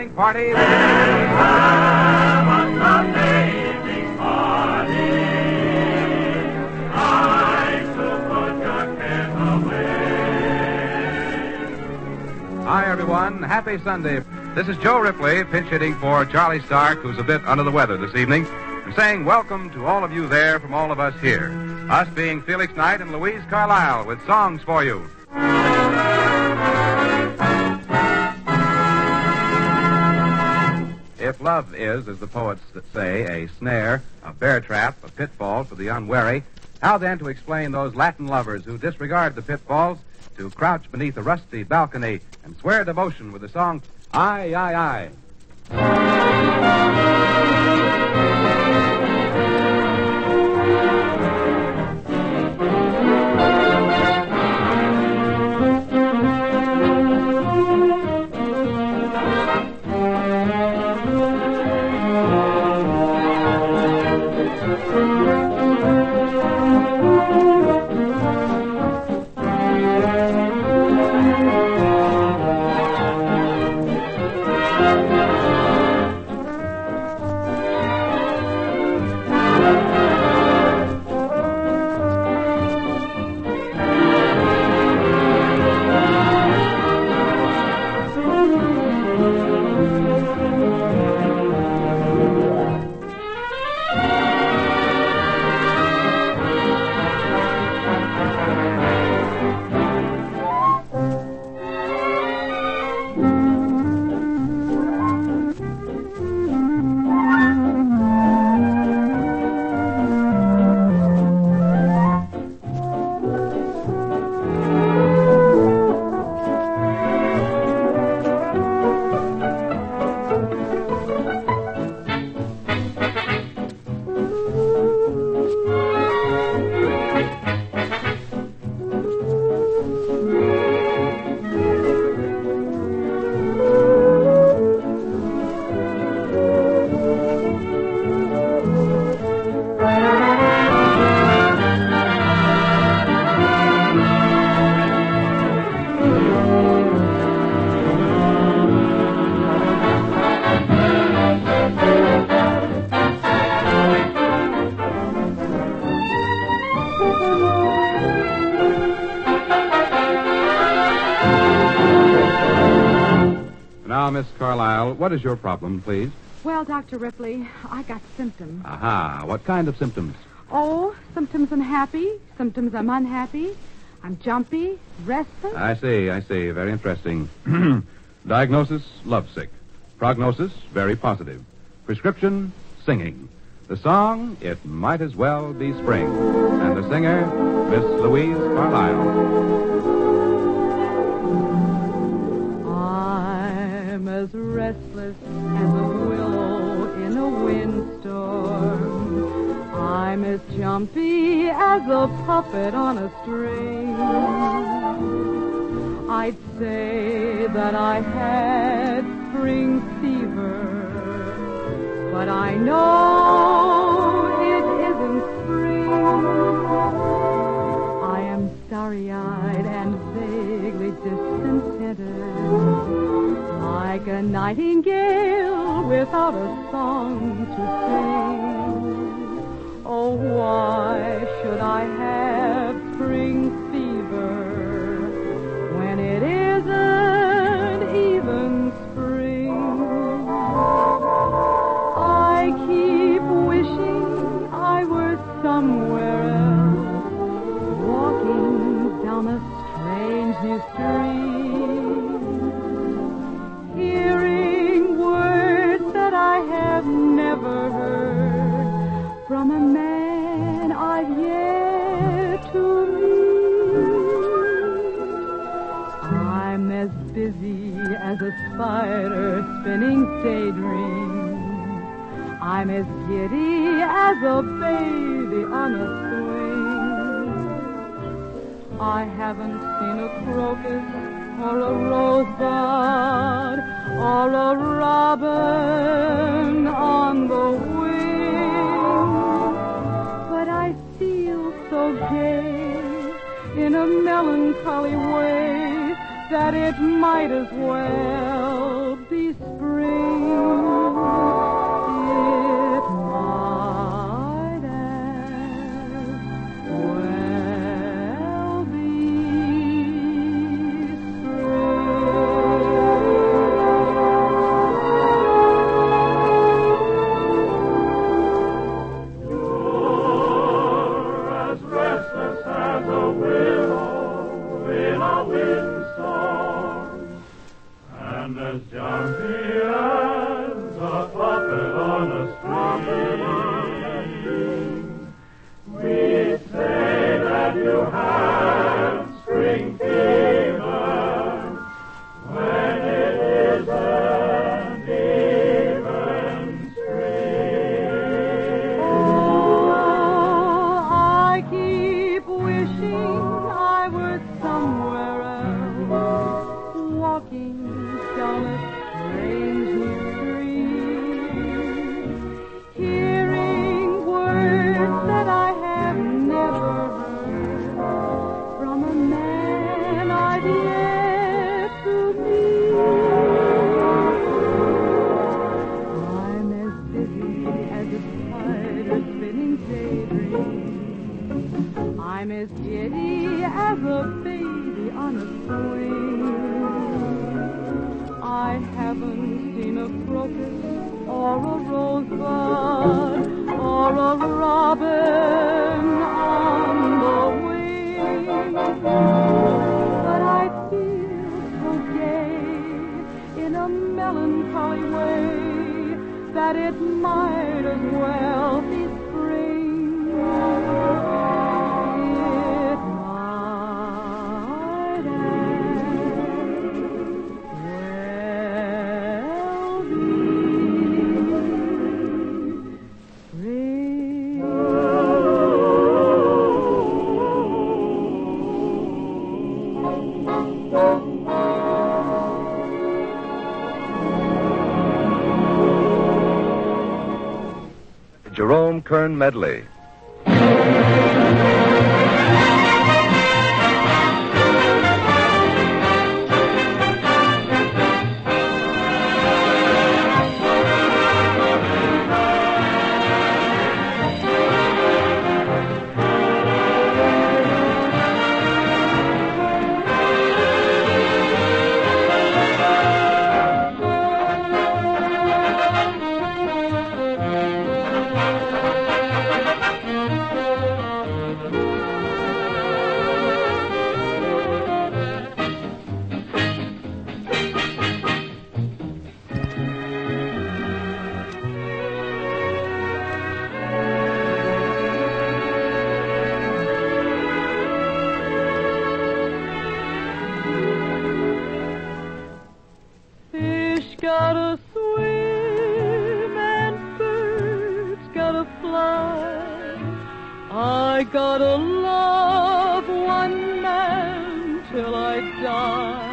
evening party. Hi, everyone. Happy Sunday. This is Joe Ripley, pinch hitting for Charlie Stark, who's a bit under the weather this evening, and saying welcome to all of you there from all of us here. Us being Felix Knight and Louise Carlisle with songs for you. If love is, as the poets say, a snare, a bear trap, a pitfall for the unwary, how then to explain those Latin lovers who disregard the pitfalls to crouch beneath a rusty balcony and swear devotion with the song Aye, Aye, Aye? Now, Miss Carlisle, what is your problem, please? Well, Dr. Ripley, I got symptoms. Aha, what kind of symptoms? Oh, symptoms I'm happy, symptoms I'm unhappy. I'm jumpy, restless. I see, I see. Very interesting. Diagnosis, lovesick. Prognosis, very positive. Prescription, singing. The song, It Might As Well Be Spring. And the singer, Miss Louise Carlisle. As restless as a willow in a windstorm. I'm as jumpy as a puppet on a string. I'd say that I had spring fever, but I know it isn't spring. I am starry-eyed and vaguely discontented, like a nightingale without a song to sing. Oh, why should I have spring fever when it isn't even spring? I keep wishing I were somewhere else, walking down a as a spider spinning daydreams. I'm as giddy as a baby on a swing. I haven't seen a crocus or a rosebud or a robin on the wing. But I feel so gay in a melancholy way that it might as well be spring. Jumping. as a baby on a swing. I haven't seen a crocus or a rosebud or a robin on the wing. But I feel so gay in a melancholy way that it might as well be spring. Kern Medley. I gotta love one man till I die.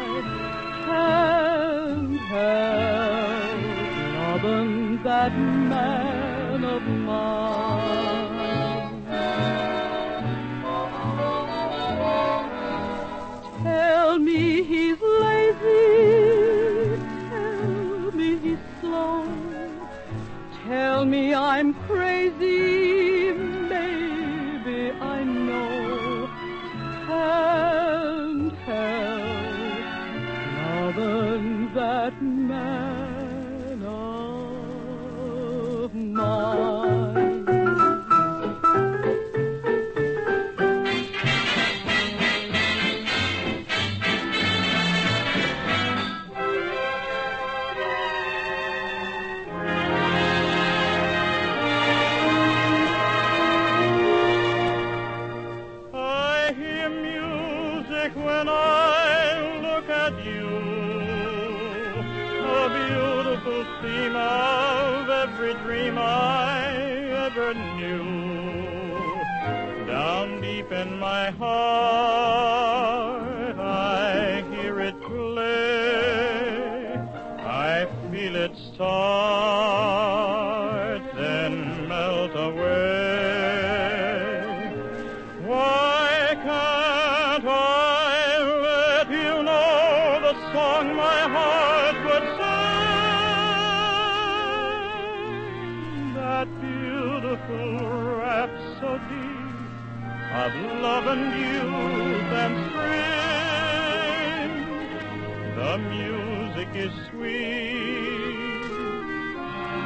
Music is sweet,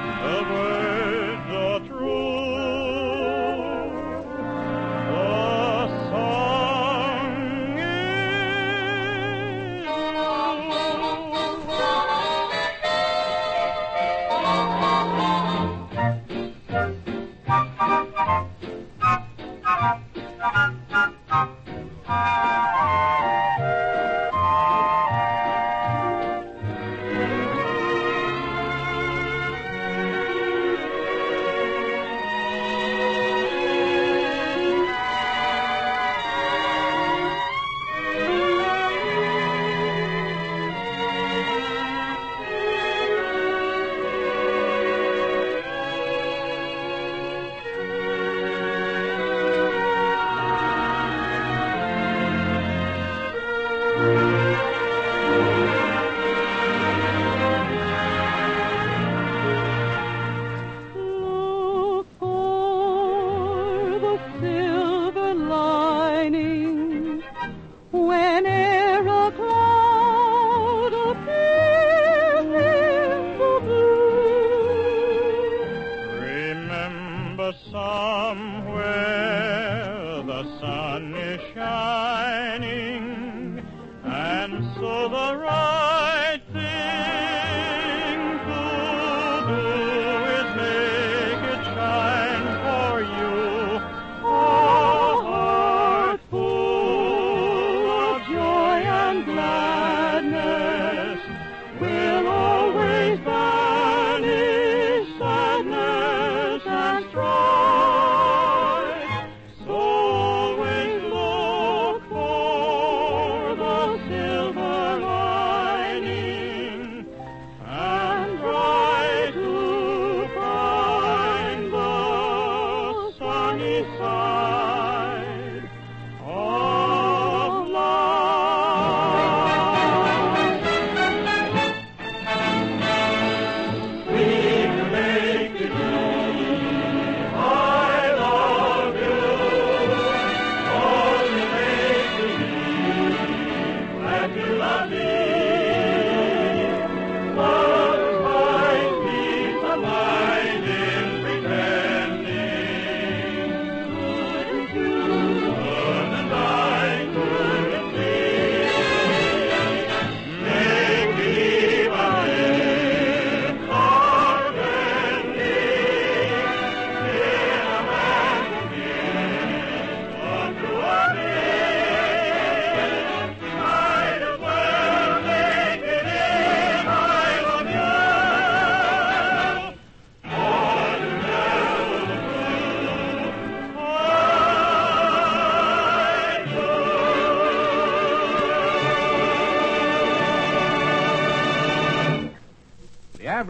the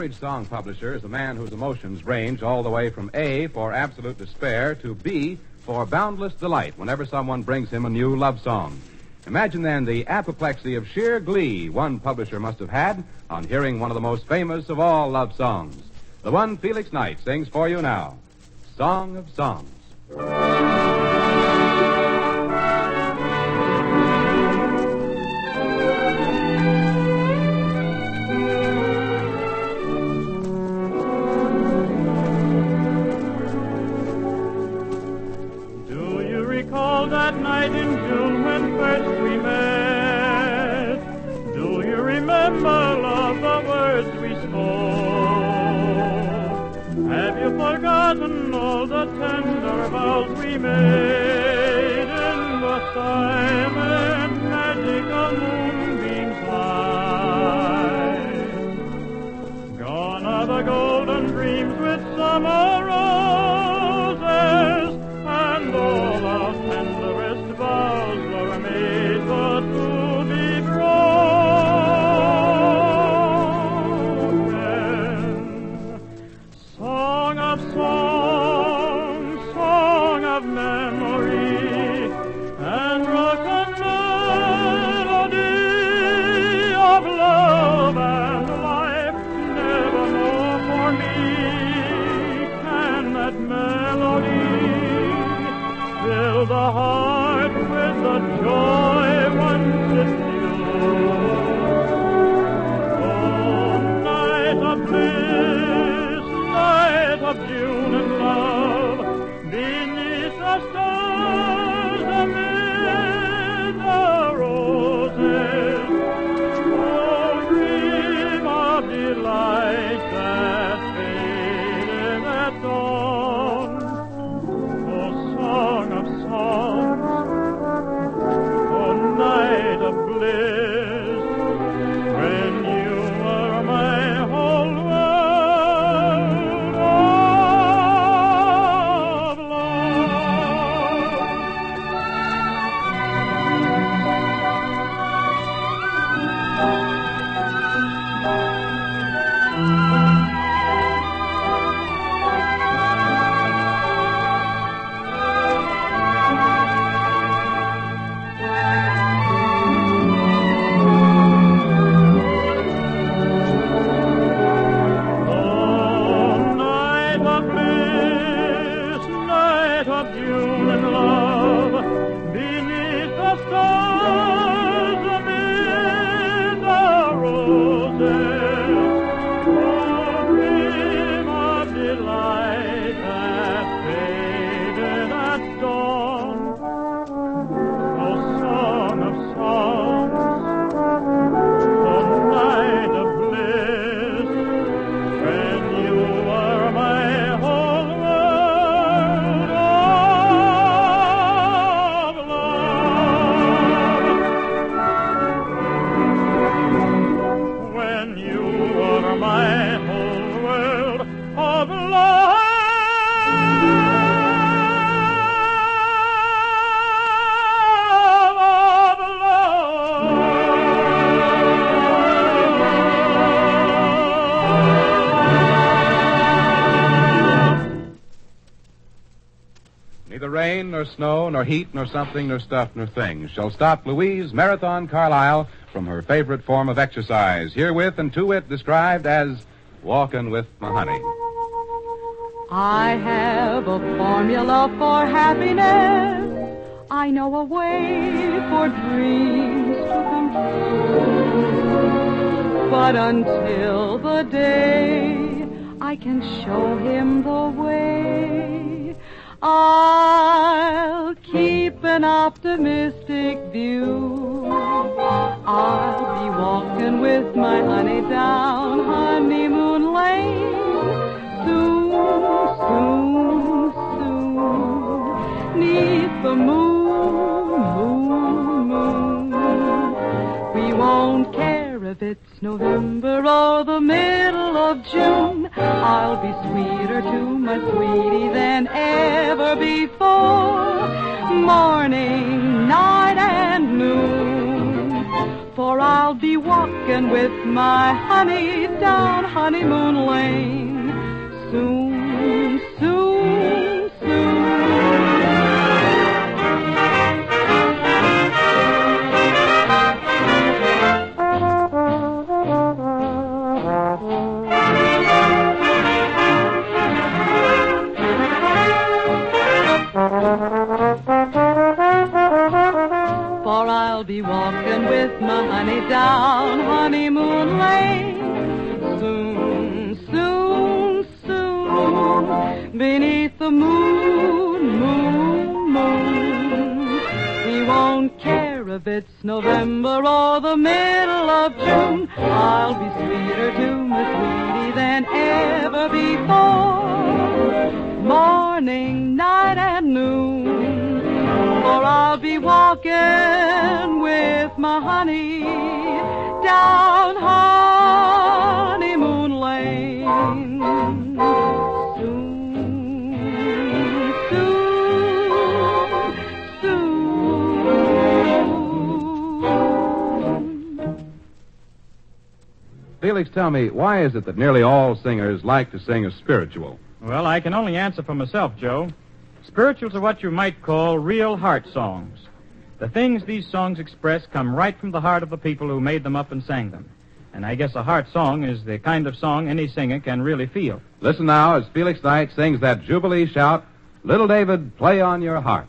average song publisher is a man whose emotions range all the way from A for absolute despair to B for boundless delight whenever someone brings him a new love song. Imagine then the apoplexy of sheer glee one publisher must have had on hearing one of the most famous of all love songs. The one Felix Knight sings for you now Song of Songs. Night in June when first we met? Do you remember, love, the words we spoke? Have you forgotten all the tender vows we made in the silent magic of moonbeams light? Gone are the golden dreams with summer nor heat, nor something, nor stuff, nor thing shall stop Louise Marathon Carlisle from her favorite form of exercise, herewith and to it described as walking with my honey. I have a formula for happiness. I know a way for dreams to come true. But until the day I can show him the way, I'll keep an optimistic view. I'll be walking with my honey down honeymoon lane soon, soon, soon. Neath the moon, moon, moon. We won't care if it's November or the middle of June. I'll be sweeter to my sweetie than ever before. Morning, night, and noon. For I'll be walking with my honey down honeymoon lane soon, soon, down Felix, tell me, why is it that nearly all singers like to sing a spiritual? Well, I can only answer for myself, Joe. Spirituals are what you might call real heart songs. The things these songs express come right from the heart of the people who made them up and sang them. And I guess a heart song is the kind of song any singer can really feel. Listen now as Felix Knight sings that Jubilee shout, Little David, play on your harp.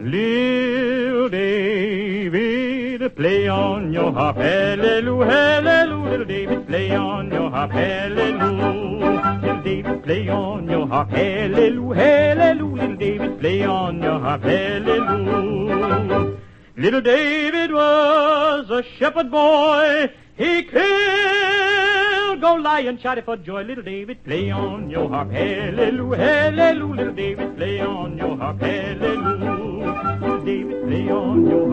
Little David, play on your harp, hallelujah, hallelujah. Little David, play on your harp, hallelujah. Little David, play on your harp, hallelujah, hallelujah. Little David, play on your harp. Little David was a shepherd boy. He killed Goliath, and shouted for joy. Little David, play on your harp, hallelujah, hallelujah. Little David, play on your harp, hallelujah.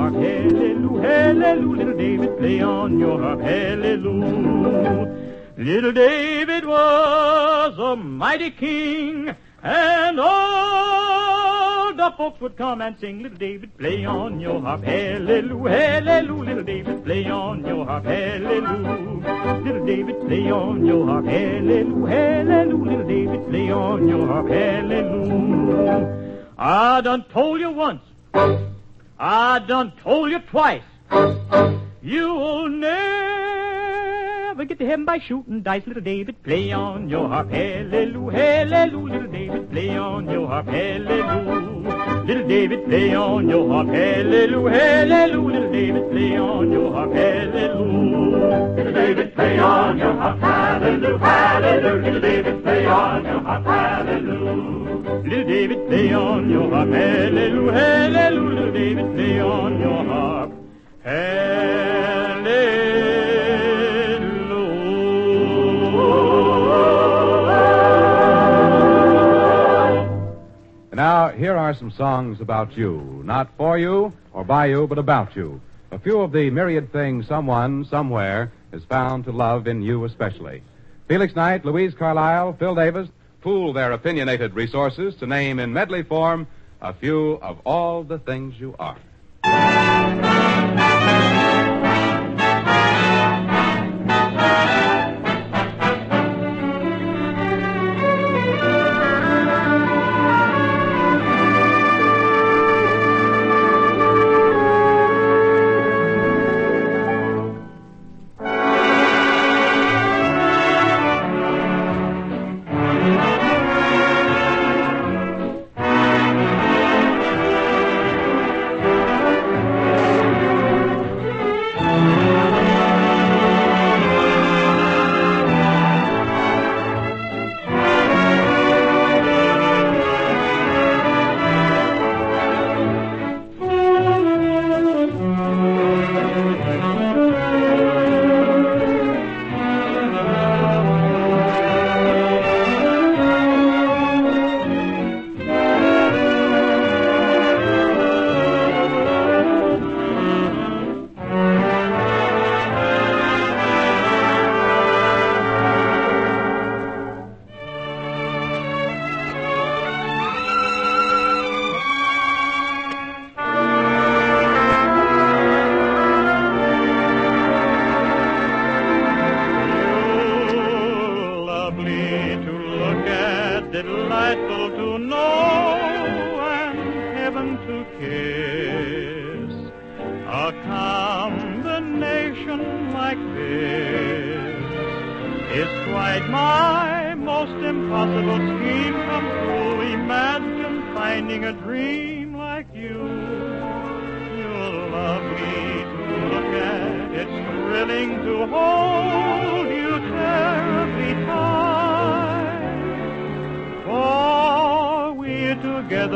Harp, hallelujah, hallelujah. Little David, play on your harp, hallelujah. Little David was a mighty king, and all the folks would come and sing, Little David, play on your harp, hallelujah, hallelujah. Little David, play on your harp, hallelujah. Little David, play on your harp, hallelujah, hallelujah. Little David, play on your harp, hallelujah. I done told you once, I done told you twice, you'll never get to heaven by shooting dice, little David. Play on your harp, hallelujah, hallelujah. Little David, play on your harp, hallelujah. Little David, play on your harp, hallelujah, hallelujah. Little David, play on your harp, hallelujah. Little David, play on your harp, hallelujah, hallelujah. Little David, play on your harp, hallelujah. Little David, play on your harp, hallelujah, hallelujah. David, play on your harp, hallelujah. Now, here are some songs about you. Not for you or by you, but about you. A few of the myriad things someone, somewhere, has found to love in you especially. Felix Knight, Louise Carlisle, Phil Davis pool their opinionated resources to name in medley form a few of all the things you are.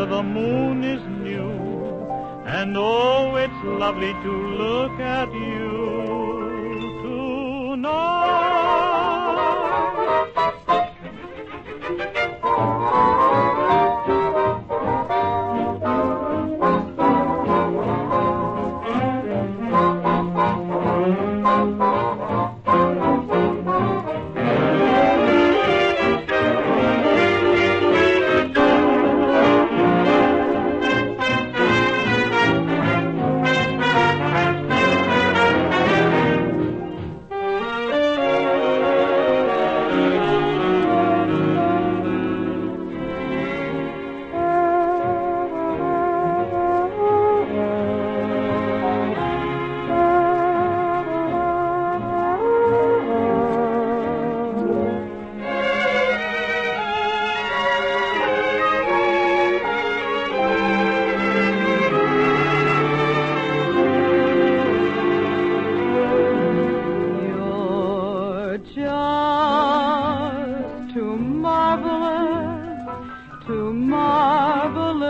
the moon is new, and oh, it's lovely to look at you.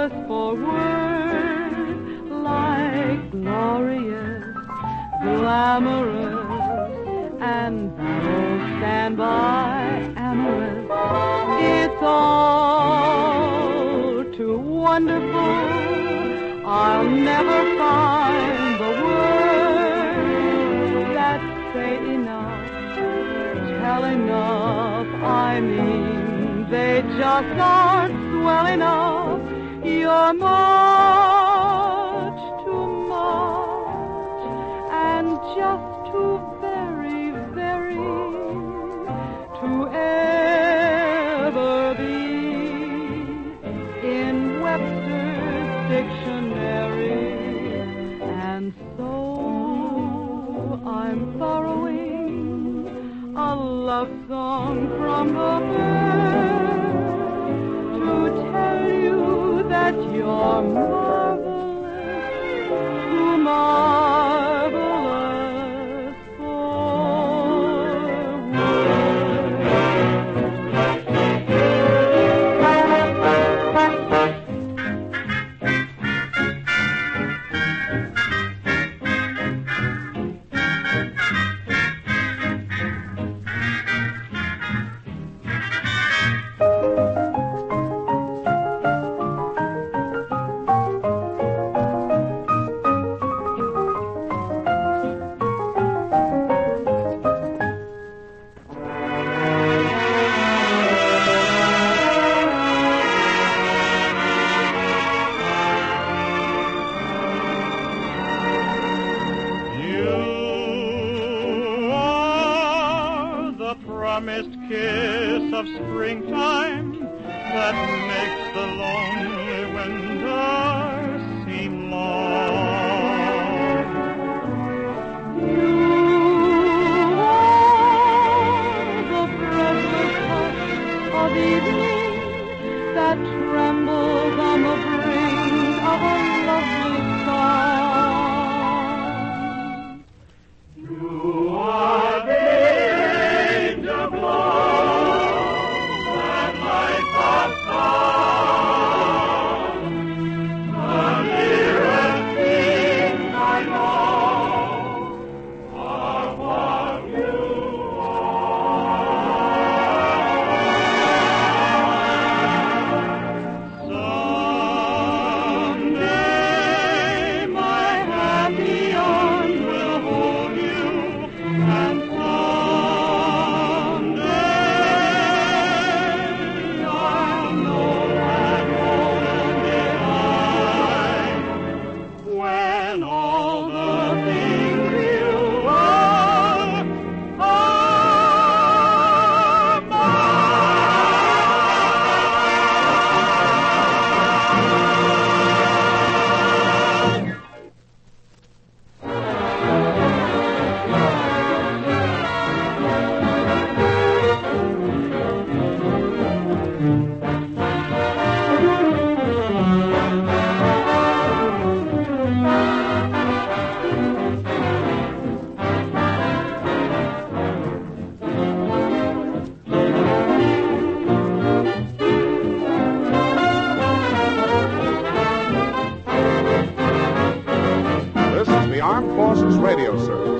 For words like glorious, glamorous, and oh, stand by amorous. It's all too wonderful. I'll never find the words that say enough, tell enough. I mean, they just aren't well enough. y amar. come. warmest kiss of springtime that makes the lonely winter Armed Forces Radio Service.